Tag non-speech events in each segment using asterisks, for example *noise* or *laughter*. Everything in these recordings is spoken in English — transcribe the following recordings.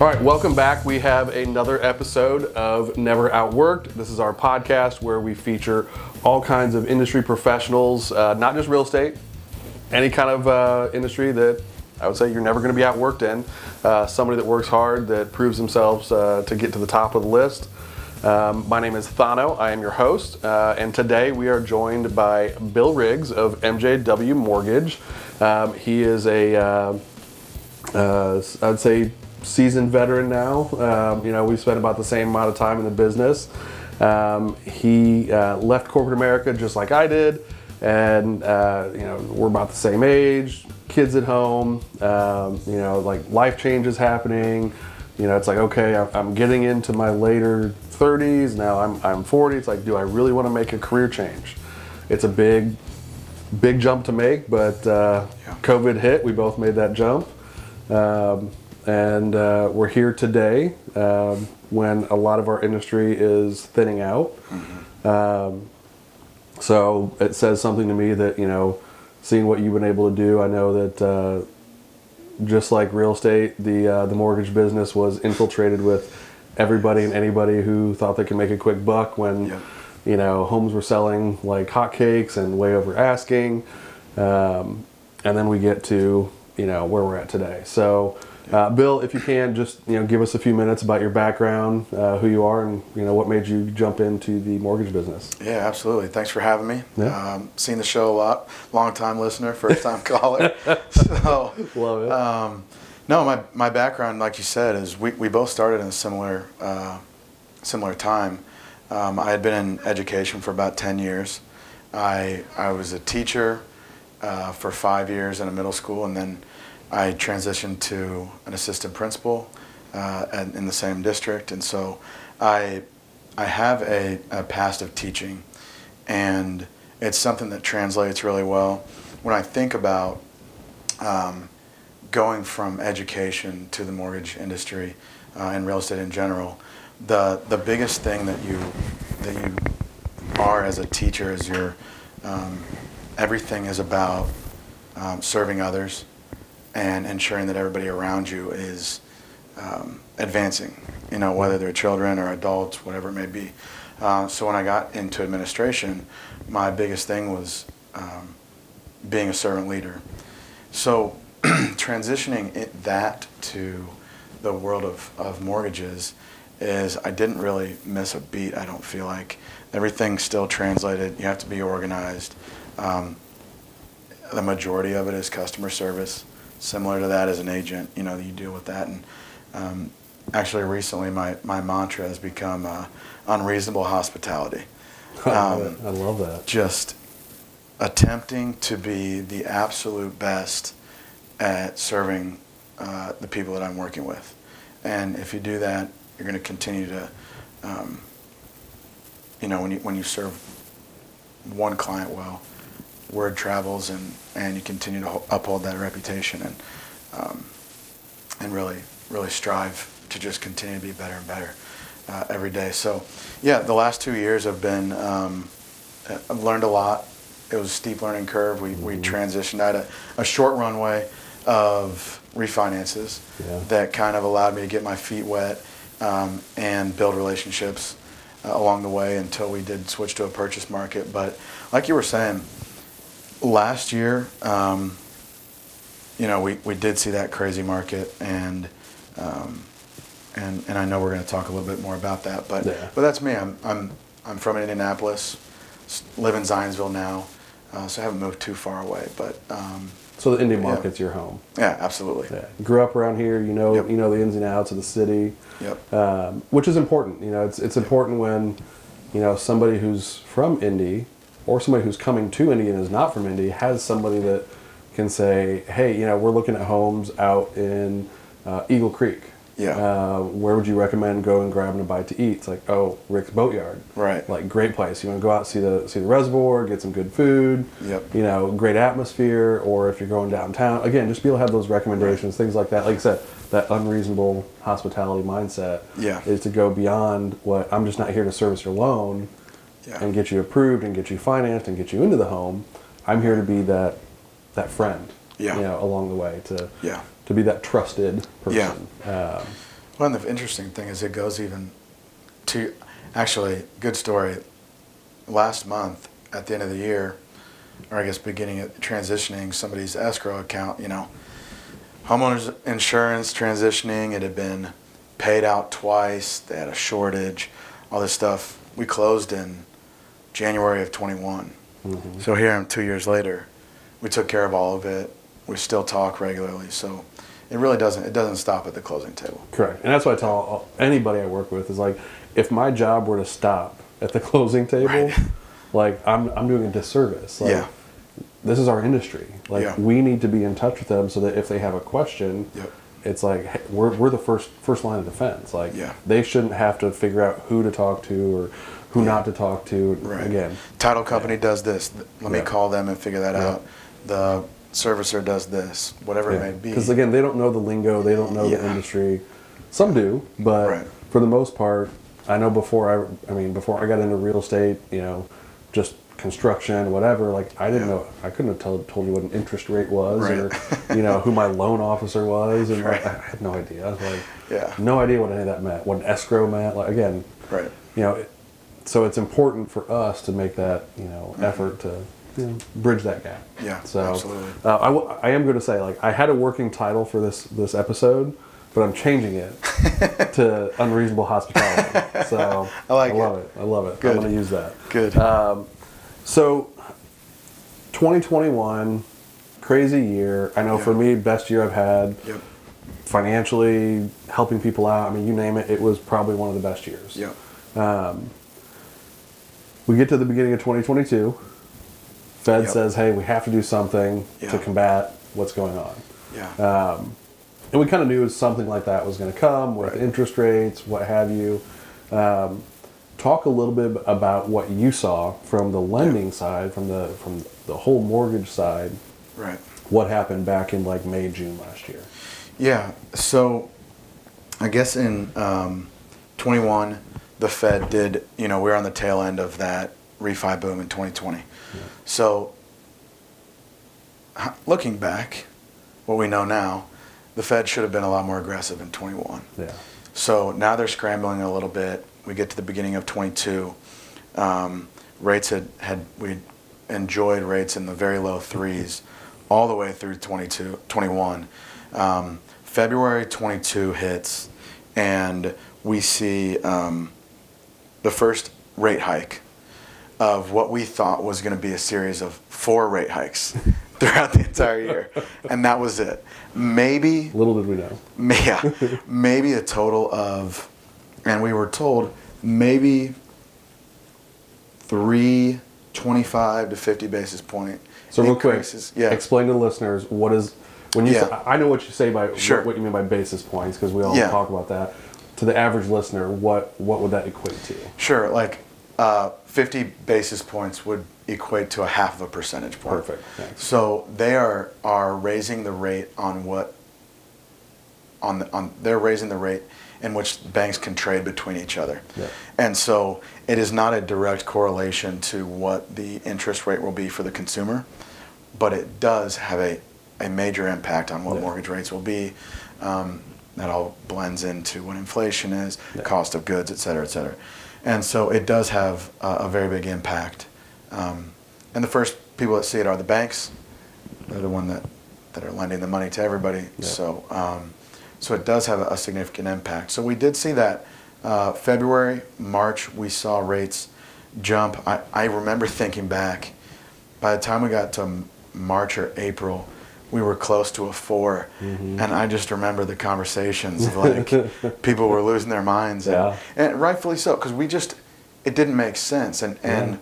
All right, welcome back. We have another episode of Never Outworked. This is our podcast where we feature all kinds of industry professionals, uh, not just real estate, any kind of uh, industry that I would say you're never going to be outworked in. Uh, somebody that works hard, that proves themselves uh, to get to the top of the list. Um, my name is Thano. I am your host, uh, and today we are joined by Bill Riggs of MJW Mortgage. Um, he is a, uh, I'd say, seasoned veteran now. Um, you know, we've spent about the same amount of time in the business. Um, he uh, left corporate America just like I did, and uh, you know, we're about the same age. Kids at home, um, you know, like life changes happening. You know, it's like okay, I'm- I'm getting into my later 30s now. I'm I'm 40. It's like, do I really want to make a career change? It's a big, big jump to make, but uh, Yeah. COVID hit. We both made that jump. Um, and uh, we're here today um, when a lot of our industry is thinning out. Um, so it says something to me that, you know, seeing what you've been able to do, I know that uh, just like real estate, the, uh, the mortgage business was infiltrated with everybody and anybody who thought they could make a quick buck when, Yep. you know, homes were selling like hotcakes and way over asking. Um, and then we get to you know where we're at today. So, uh, Bill, if you can just you know give us a few minutes about your background, uh, who you are, and you know what made you jump into the mortgage business. Yeah, absolutely. Thanks for having me. Yeah. Um, seen the show a lot. Long time listener, first time *laughs* caller. *laughs* so, Love it. um, no, my, my background, like you said, is we, we both started in a similar uh, similar time. Um, I had been in education for about 10 years. I, I was a teacher uh, for five years in a middle school, and then I transitioned to an assistant principal uh, in the same district. And so I, I have a, a past of teaching, and it's something that translates really well. When I think about um, going from education to the mortgage industry uh, and real estate in general, the the biggest thing that you that you are as a teacher is your um, everything is about um, serving others and ensuring that everybody around you is um, advancing. You know, whether they're children or adults, whatever it may be. Uh, so when I got into administration, my biggest thing was um, being a servant leader. So *clears throat* transitioning it, that to the world of, of mortgages is I didn't really miss a beat. I don't feel like everything's still translated. You have to be organized. Um, the majority of it is customer service, similar to that as an agent. You know, you deal with that. And um, actually, recently, my, my mantra has become uh, unreasonable hospitality. *laughs* I love Um. I love that. just attempting to be the absolute best at serving uh, the people that I'm working with. And if you do that, you're going to continue to, um, you know, when you, when you serve one client well, word travels and, and you continue to uphold that reputation and, um, and really, really strive to just continue to be better and better uh, every day. So, yeah, the last two years have been, um, I've learned a lot. It was a steep learning curve. We, we transitioned out a, a short runway of refinances Yeah. that kind of allowed me to get my feet wet um, and build relationships uh, along the way until we did switch to a purchase market. But like you were saying, last year, um, you know, we, we did see that crazy market and um, and and I know we're going to talk a little bit more about that. But Yeah. but that's me. I'm I'm I'm from Indianapolis, live in Zionsville now, uh, so I haven't moved too far away. But um, So the Indy Yeah. market's your home. yeah, absolutely. Yeah. Grew up around here. You know. Yep. You know the ins and outs of the city. Yep. um, which is important. You know, it's it's important when you know somebody who's from Indy or somebody who's coming to Indy and is not from Indy has somebody that can say, hey, you know, we're looking at homes out in uh, Eagle Creek. Yeah. Uh, where would you recommend going grabbing a bite to eat? It's like, oh, Rick's Boatyard. Right. Like great place. You want to go out see the see the reservoir, get some good food. Yep. You know, great atmosphere. Or if you're going downtown, again, just be able to have those recommendations, things like that. Like I said, that unreasonable hospitality mindset Yeah. is to go beyond what I'm just not here to service your loan Yeah. and get you approved and get you financed and get you into the home. I'm here to be that that friend. Yeah. You know, along the way to Yeah. to be that trusted person. Um, Well, and the interesting thing is it goes even to actually good story. Last month at the end of the year, or I guess beginning of transitioning somebody's escrow account, you know, homeowners insurance transitioning, it had been paid out twice, they had a shortage, all this stuff. We closed in January of 21. Mhm. So here, I'm two years later, we took care of all of it. We still talk regularly, so it really doesn't it doesn't stop at the closing table. Correct. And that's what I tell anybody I work with is like, if my job were to stop at the *laughs* closing table, Right. like I'm, I'm doing a disservice. Like, Yeah. This is our industry. Like Yeah. we need to be in touch with them so that if they have a question, Yep. It's like hey, we're, we're the first first line of defense. Like Yeah. they shouldn't have to figure out who to talk to or who not to talk to. Right. Again, Title company does this. Let me call them and figure that Yeah. out. The servicer does this, whatever it may be. Because again, they don't know the lingo, they don't know the industry. Some do, but Right. for the most part, I know before I, I mean, before I got into real estate, you know, just construction, whatever. Like I didn't Yeah. know, I couldn't have told, told you what an interest rate was, Right. or *laughs* you know, who my loan officer was, and like, I had no idea. I was like, Yeah. no idea what any of that meant. What an escrow meant. Like again, right. you know, it, so it's important for us to make that you know effort to you know, bridge that gap. Mm-hmm. Yeah, So absolutely. Uh, I, w- I am going to say like I had a working title for this this episode, but I'm changing it *laughs* to unreasonable hospitality. So I like I love it. it. I love it. Good. I'm going to use that. Good. Um, so 2021, crazy year. I know Yeah. for me, best year I've had yep. financially, helping people out. I mean, you name it. It was probably one of the best years. Yep. We get to the beginning of 2022. Fed Yep. says, "Hey, we have to do something Yeah. to combat what's going on." Yeah. Um, And we kind of knew something like that was going to come with Right. interest rates, what have you. Um, talk a little bit about what you saw from the lending side, from the from the whole mortgage side. right. What happened back in like May, June last year? Yeah. So, I guess in um, 21, the Fed did. You know, we are on the tail end of that refi boom in 2020. So, looking back, what we know now, the Fed should have been a lot more aggressive in 21. Yeah, So now they're scrambling a little bit. We get to the beginning of 22. Um, rates had, had we enjoyed rates in the very low threes all the way through 22, 21. Um, February 22 hits, and we see um, the first rate hike of what we thought was going to be a series of four rate hikes *laughs* throughout the entire year, and that was it. Maybe little did we know. yeah, maybe a total of, and we were told maybe three 25 to 50 basis point So real quick, increases. Yeah, explain to the listeners what is when you. Yeah. Say, I know what you say by Sure. what, what you mean by basis points because we all Yeah. talk about that. To the average listener, what what would that equate to? sure. Like uh, 50 basis points would equate to a half of a percentage point. Perfect, thanks. So they are are raising the rate on what on the, on they're raising the rate in which banks can trade between each other. Yeah. And so it is not a direct correlation to what the interest rate will be for the consumer, but it does have a, a major impact on what Yeah. mortgage rates will be. Um, that all blends into what inflation is, Yeah. cost of goods, et cetera, et cetera. And so it does have a, a very big impact. Um, and the first people that see it are the banks. They're the one that, that are lending the money to everybody. Yeah. So, um, so it does have a, a significant impact. So we did see that uh, February, March, we saw rates jump. I, I remember thinking back, by the time we got to March or April, we were close to a 4 Mm-hmm. and I just remember the conversations of like *laughs* people were losing their minds, and, Yeah. and rightfully so, because we just it didn't make sense, and and Yeah.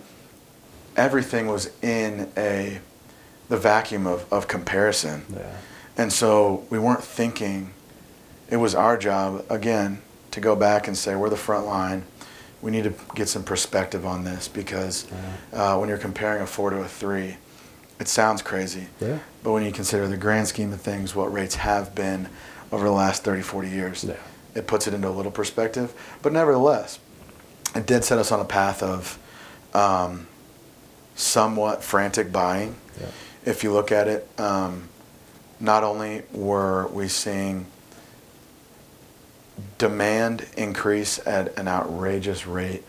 everything was in a the vacuum of, of comparison. Yeah. And so we weren't thinking, it was our job, again, to go back and say, we're the front line. We need to get some perspective on this because uh, when you're comparing a four to a three, it sounds crazy. Yeah. But when you consider the grand scheme of things, what rates have been over the last 30, 40 years, Yeah. it puts it into a little perspective. But nevertheless, it did set us on a path of um, somewhat frantic buying Yeah. if you look at it, um, not only were we seeing demand increase at an outrageous rate.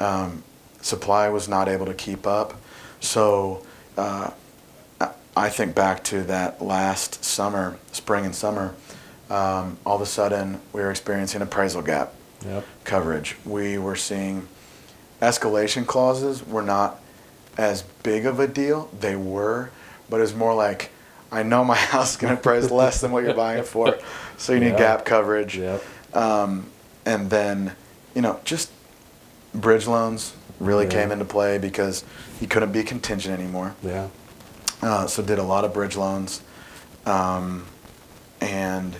Um, supply was not able to keep up. So uh, I- think back to that last summer, spring and summer. Um, all of a sudden, we were experiencing appraisal gap Yep. coverage. We were seeing escalation clauses were not as big of a deal. They were, but it was more like, I know my *laughs* house is going to price less than what you're buying it for, so you need gap coverage. Yep. Um, and then, you know, just bridge loans really Yeah. came into play because you couldn't be contingent anymore. Yeah. Uh, so did a lot of bridge loans, um, and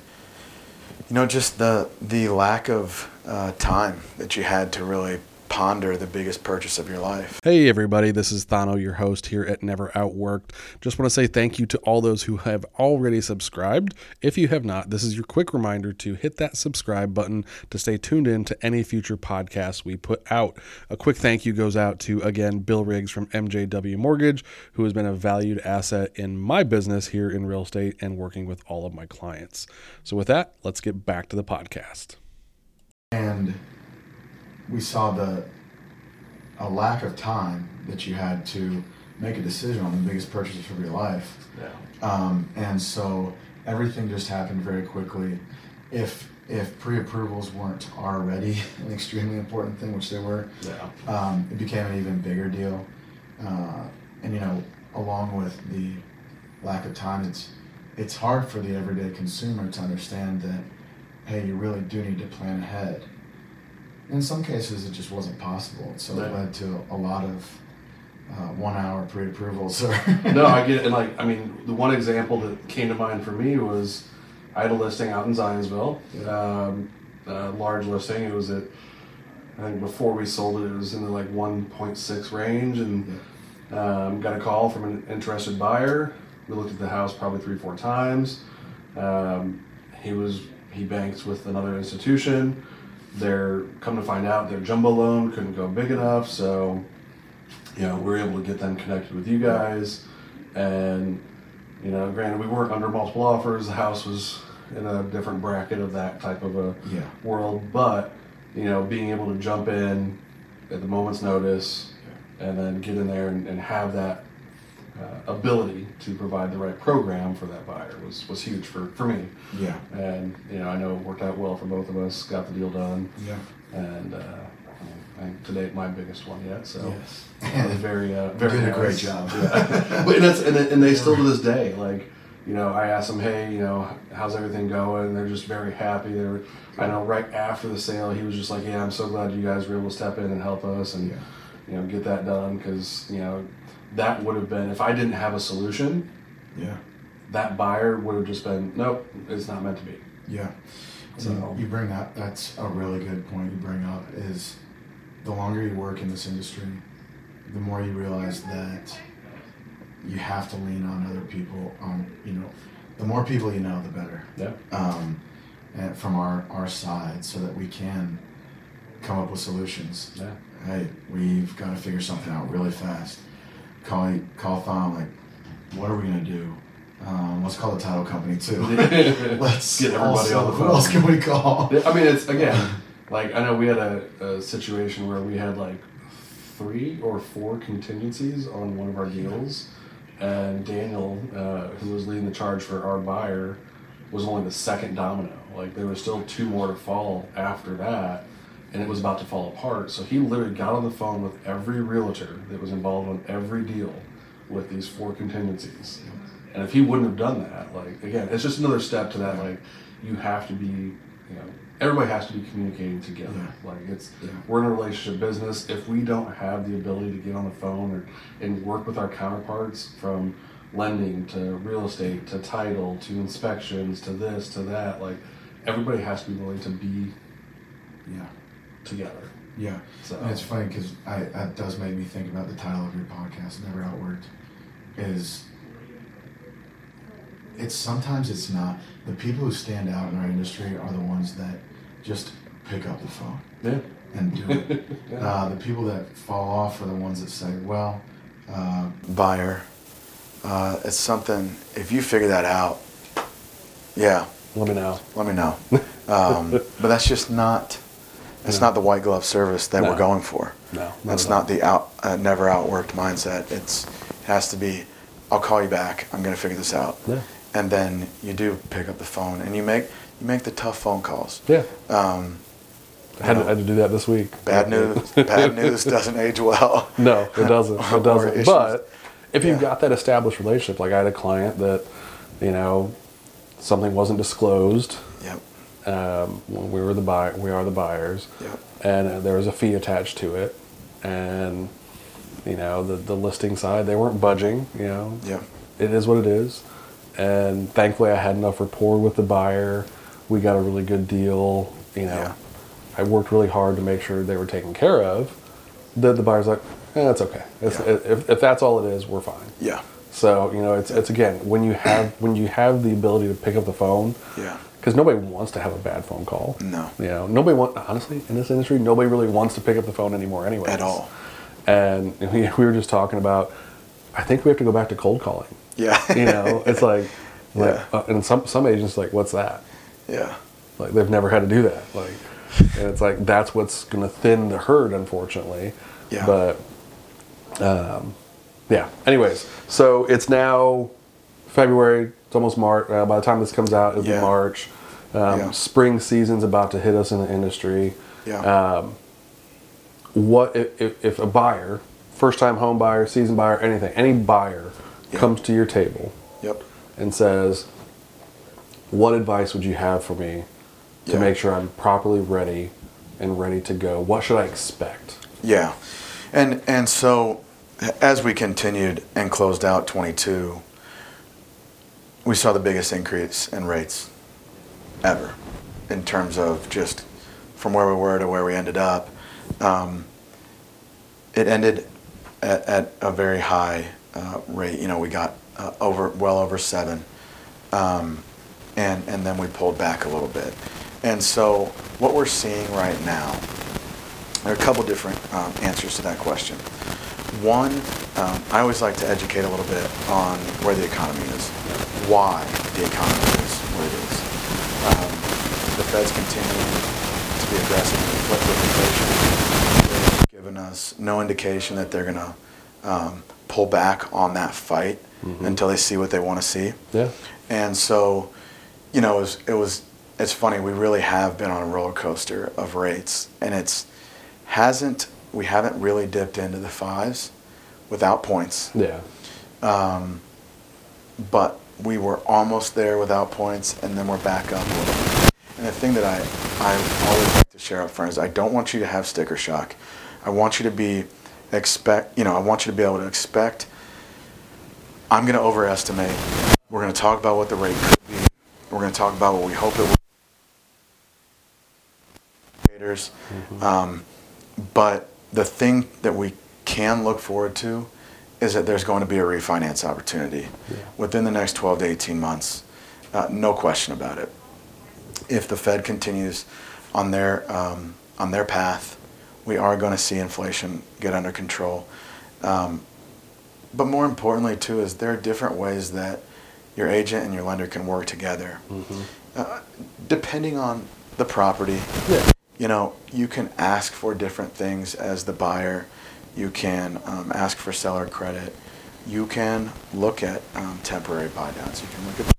you know just the the lack of uh, time that you had to really ponder the biggest purchase of your life. Hey, everybody, this is Thano, your host here at Never Outworked. Just want to say thank you to all those who have already subscribed. If you have not, this is your quick reminder to hit that subscribe button to stay tuned in to any future podcasts we put out. A quick thank you goes out to, again, Bill Riggs from MJW Mortgage, who has been a valued asset in my business here in real estate and working with all of my clients. So, with that, let's get back to the podcast. And we saw the a lack of time that you had to make a decision on the biggest purchase of your life. Yeah. Um, and so everything just happened very quickly. If if pre-approvals weren't already *laughs* an extremely important thing, which they were, Yeah. um, it became an even bigger deal. Uh, and you know, along with the lack of time, it's it's hard for the everyday consumer to understand that hey, you really do need to plan ahead. In some cases, it just wasn't possible, so it led to a lot of uh, one-hour pre-approvals. Or *laughs* no, I get it. And like, I mean, the one example that came to mind for me was I had a listing out in Zionsville, um, a large listing. It was at, I think before we sold it, it was in the like 1.6 range, and um, got a call from an interested buyer. We looked at the house probably three, four times. Um, he was he banks with another institution. They're come to find out their jumbo loan couldn't go big enough, so you know, we are able to get them connected with you guys. And, you know, granted, we weren't under multiple offers. The house was in a different bracket of that type of a Yeah. world. But, you know, being able to jump in at the moment's notice and then get in there and, and have that uh, ability to provide the right program for that buyer was, was huge for, for me. Yeah. And, you know, I know it worked out well for both of us, got the deal done. Yeah. And, uh, I think to date, my biggest one yet. So Yes. Was very, uh, very did a great job. *laughs* Yeah. but that's and, and they still to this day, like, you know, I ask them, hey, you know, how's everything going? And they're just very happy. They were, I know, right after the sale, he was just like, yeah, I'm so glad you guys were able to step in and help us and, Yeah. you know, get that done because you know, that would have been if I didn't have a solution, Yeah. that buyer would have just been, nope, it's not meant to be. Yeah. So- you bring that. That's a really good point you bring up. Is the longer you work in this industry, the more you realize that you have to lean on other people. On you know, the more people you know, the better. Yeah. Um, and from our our side, so that we can come up with solutions. Yeah. Hey, we've got to figure something out really fast. Call call Thom like, what are we gonna do? Um, let's call the title company too. *laughs* *laughs* Let's Get everybody also, on the Who phone. else can we call? I mean, it's again, *laughs* like I know we had a, a situation where we had like three or four contingencies on one of our deals, and Daniel, uh, who was leading the charge for our buyer, was only the second domino. Like there was still two more to fall after that, and it was about to fall apart. So he literally got on the phone with every realtor that was involved on every deal with these four contingencies. And if he wouldn't have done that, like again, it's just another step to that. Like you have to be, you know, everybody has to be communicating together. Yeah. Like it's Yeah. we're in a relationship business. If we don't have the ability to get on the phone or and work with our counterparts from lending to real estate to title to inspections to this to that, like everybody has to be willing to be Yeah, together. yeah. So And it's funny because I that does make me think about the title of your podcast, Never Outworked. Is it's sometimes it's not the people who stand out in our industry are the ones that just pick up the phone yeah. and do it. Yeah. *laughs* Uh, the people that fall off are the ones that say, well, uh, buyer, uh, it's something, if you figure that out, yeah, Let me know. let me know. Um, *laughs* but that's just not. It's not the white glove service that No. we're going for. No, not that's at all. not the out, uh, never outworked mindset. It's it has to be. I'll call you back. I'm going to figure this out. Yeah. And then you do pick up the phone and you make you make the tough phone calls. Yeah. Um, I had, to, I had to do that this week. bad *laughs* news. bad news doesn't age well. *laughs* No, it doesn't. *laughs* Or It doesn't. issues. But if you've Yeah. got that established relationship, like I had a client that, you know, something wasn't disclosed Yep. Um, we were the buy, we are the buyers, Yep. and uh, there was a fee attached to it, and you know the the listing side they weren't budging. You know, Yep. it is what it is, and thankfully I had enough rapport with the buyer. We got a really good deal. You know, Yeah. I worked really hard to make sure they were taken care of. The the buyer's like, eh, that's okay. It's, Yeah. if, if that's all it is, we're fine. Yeah. So you know, it's it's again when you have when you have the ability to pick up the phone, Yeah. Because nobody wants to have a bad phone call. No. You know, nobody want honestly in this industry, nobody really wants to pick up the phone anymore anyway. At all. And we, *laughs* we were just talking about, I think we have to go back to cold calling. Yeah. *laughs* You know, it's like, *laughs* like Yeah. uh, and some some agents like, what's that? yeah. Like they've never had to do that. Like, and it's like that's what's going to thin the herd, unfortunately. Yeah. But, um, yeah. Anyways, so it's now February. It's almost March. Uh, by the time this comes out, it'll Yeah. be March. Um, Yeah. Spring season's about to hit us in the industry. Yeah. Um, what if, if, a buyer, first time home buyer, season buyer, anything, any buyer comes to your table yep. and says, What advice would you have for me to Yeah. make sure I'm properly ready and ready to go? What should I expect? Yeah, and and so as we continued and closed out 22, we saw the biggest increase in rates ever in terms of just from where we were to where we ended up. Um, it ended at, at a very high uh, rate. You know, we got uh, over well over seven, um, and and then we pulled back a little bit. And so what we're seeing right now there are a couple different um, answers to that question. One, um, I always like to educate a little bit on where the economy is, why the economy is what it is. Um, the Fed's continuing to be aggressive with with inflation. They've given us no indication that they're going to um, pull back on that fight until they see what they want to see. Yeah. And so, you know, it was, it was, it's funny, we really have been on a roller coaster of rates. And it's, hasn't, we haven't really dipped into the fives without points. Yeah. But we were almost there without points, and then we're back up a little bit. And the thing that I, I always like to share up front is I don't want you to have sticker shock. I want you to be expect, you know, I want you to be able to expect. I'm going to overestimate. We're going to talk about what the rate could be. We're going to talk about what we hope it will. indicators. Um, but the thing that we can look forward to is that there's going to be a refinance opportunity within the next 12 to 18 months. Uh, no question about it. If the Fed continues on their um, on their path, we are going to see inflation get under control. Um, but more importantly, too, is there are different ways that your agent and your lender can work together, uh, depending on the property. Yeah. You know, you can ask for different things as the buyer. You can um, ask for seller credit. You can look at um, temporary buy downs. You can look at the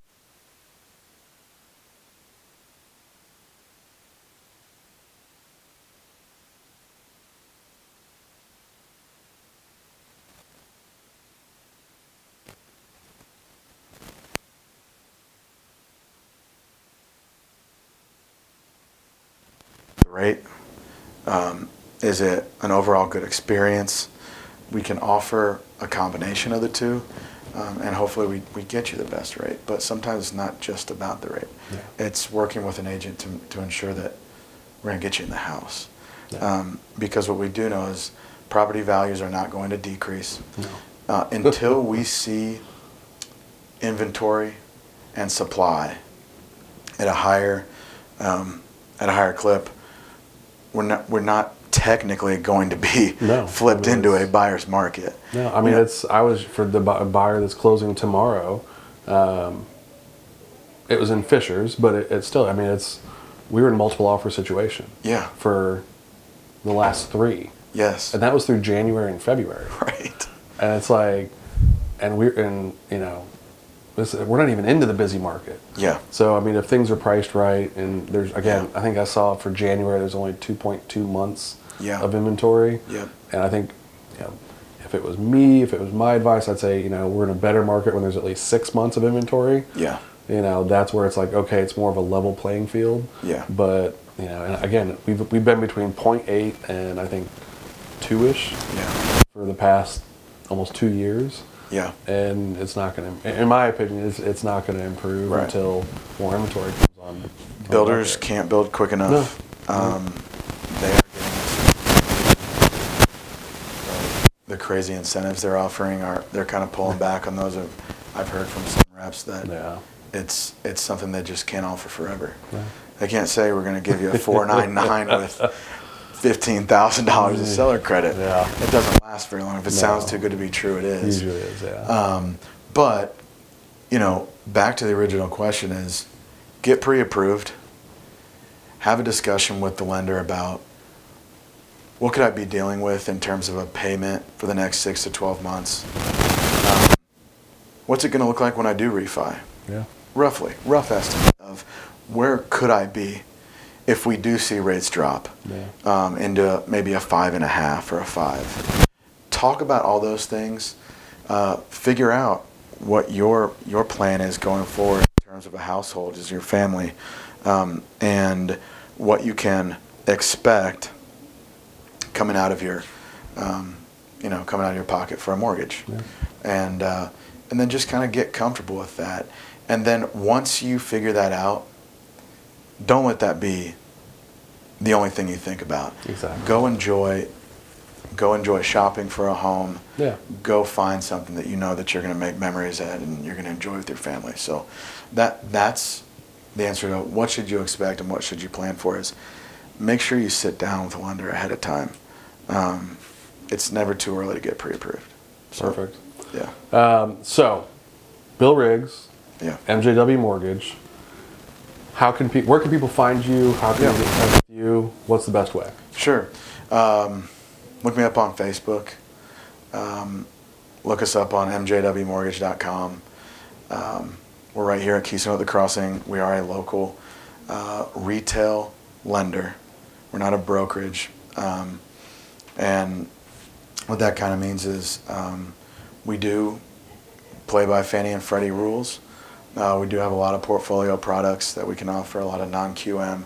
rate. Um, is it an overall good experience? We can offer a combination of the two, um, and hopefully we, we get you the best rate. But sometimes it's not just about the rate. Yeah. It's working with an agent to, to ensure that we're going to get you in the house. Yeah. Um, because what we do know is property values are not going to decrease No. uh, *laughs* until we see inventory and supply at a higher um, at a higher clip. We're not we're not technically going to be No, *laughs* flipped I mean, into a buyer's market. No, I mean know, it's. I was for the bu- buyer that's closing tomorrow. Um, it was in Fishers, but it, it's still. I mean, it's we were in multiple offer situation Yeah. for the last three, Yes. and that was through January and February. *laughs* Right. And it's like, and we're in, you know, this, we're not even into the busy market. Yeah. So I mean, if things are priced right, and there's again, I think I saw for January there's only 2.2 months Yeah. of inventory. And I think, you know, if it was me, if it was my advice, I'd say, you know, we're in a better market when there's at least six months of inventory. Yeah. You know, that's where it's like, okay, it's more of a level playing field. Yeah. But you know, and again, we've we've been between 0.8 and I think two ish Yeah. for the past almost two years Yeah. and it's not going to, in my opinion, it's, it's not going to improve Right. until more inventory comes on. on Builders can't build quick enough. No. Um, they are getting the crazy incentives they're offering are they're kind of pulling back on those. Of, I've heard from some reps that Yeah. it's it's something they just can't offer forever. Yeah. They can't say we're going to give you a four nine *laughs* nine with fifteen thousand dollars of seller credit. Yeah. It doesn't last very long. If it sounds too good to be true, it is. Usually is, yeah. Um, but, you know, back to the original question is get pre approved, have a discussion with the lender about what could I be dealing with in terms of a payment for the next six to 12 months. Um, what's it going to look like when I do refi? yeah. Roughly, rough estimate of where could I be if we do see rates drop Yeah. um, into maybe a five and a half or a five. Talk about all those things. Uh, figure out what your your plan is going forward in terms of a household, as your family, um, and what you can expect coming out of your, um, you know, coming out of your pocket for a mortgage, Yeah. and uh, and then just kind of get comfortable with that. And then once you figure that out, don't let that be the only thing you think about. Exactly. Go enjoy go enjoy shopping for a home. Yeah. Go find something that you know that you're going to make memories at and you're going to enjoy with your family. So that that's the answer to what should you expect and what should you plan for is make sure you sit down with a lender ahead of time. Um, it's never too early to get pre-approved. So, Perfect. Yeah. Um, so, Bill Riggs, Yeah. MJW Mortgage. How can people? Where can people find you? How can Yeah. they get in touch with you? What's the best way? Sure. Um, look me up on Facebook. Um, look us up on mjwmortgage.com. Um, we're right here at Keystone at the Crossing. We are a local uh, retail lender. We're not a brokerage. Um, and what that kind of means is um, we do play by Fannie and Freddie rules. Uh, we do have a lot of portfolio products that we can offer, a lot of non-QM.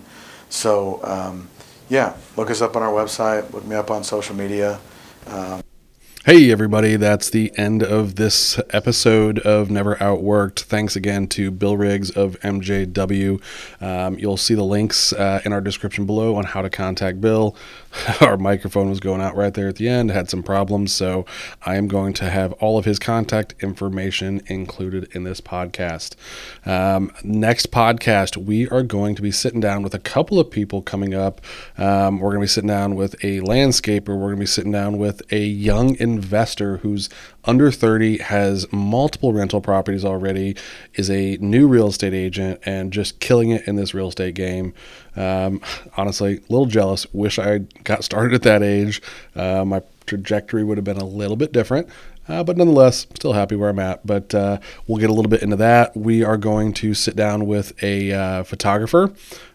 So, um, yeah, look us up on our website. Look me up on social media. Hey, everybody, that's the end of this episode of Never Outworked. Thanks again to Bill Riggs of MJW. Um, you'll see the links uh, in our description below on how to contact Bill. *laughs* Our microphone was going out right there at the end, had some problems, so I am going to have all of his contact information included in this podcast. Um, next podcast, we are going to be sitting down with a couple of people coming up. Um, we're going to be sitting down with a landscaper, we're going to be sitting down with a young investor who's under 30, has multiple rental properties already, is a new real estate agent, and just killing it in this real estate game. Um, honestly, a little jealous. Wish I got started at that age. Uh, my trajectory would have been a little bit different. Uh, but nonetheless, still happy where I'm at. But uh, we'll get a little bit into that. We are going to sit down with a uh, photographer.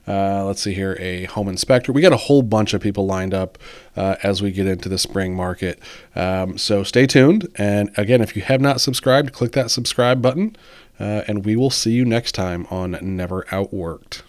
Uh, let's see here, a home inspector. We got a whole bunch of people lined up uh, as we get into the spring market. Um, so stay tuned. And again, if you have not subscribed, click that subscribe button. Uh, and we will see you next time on Never Outworked.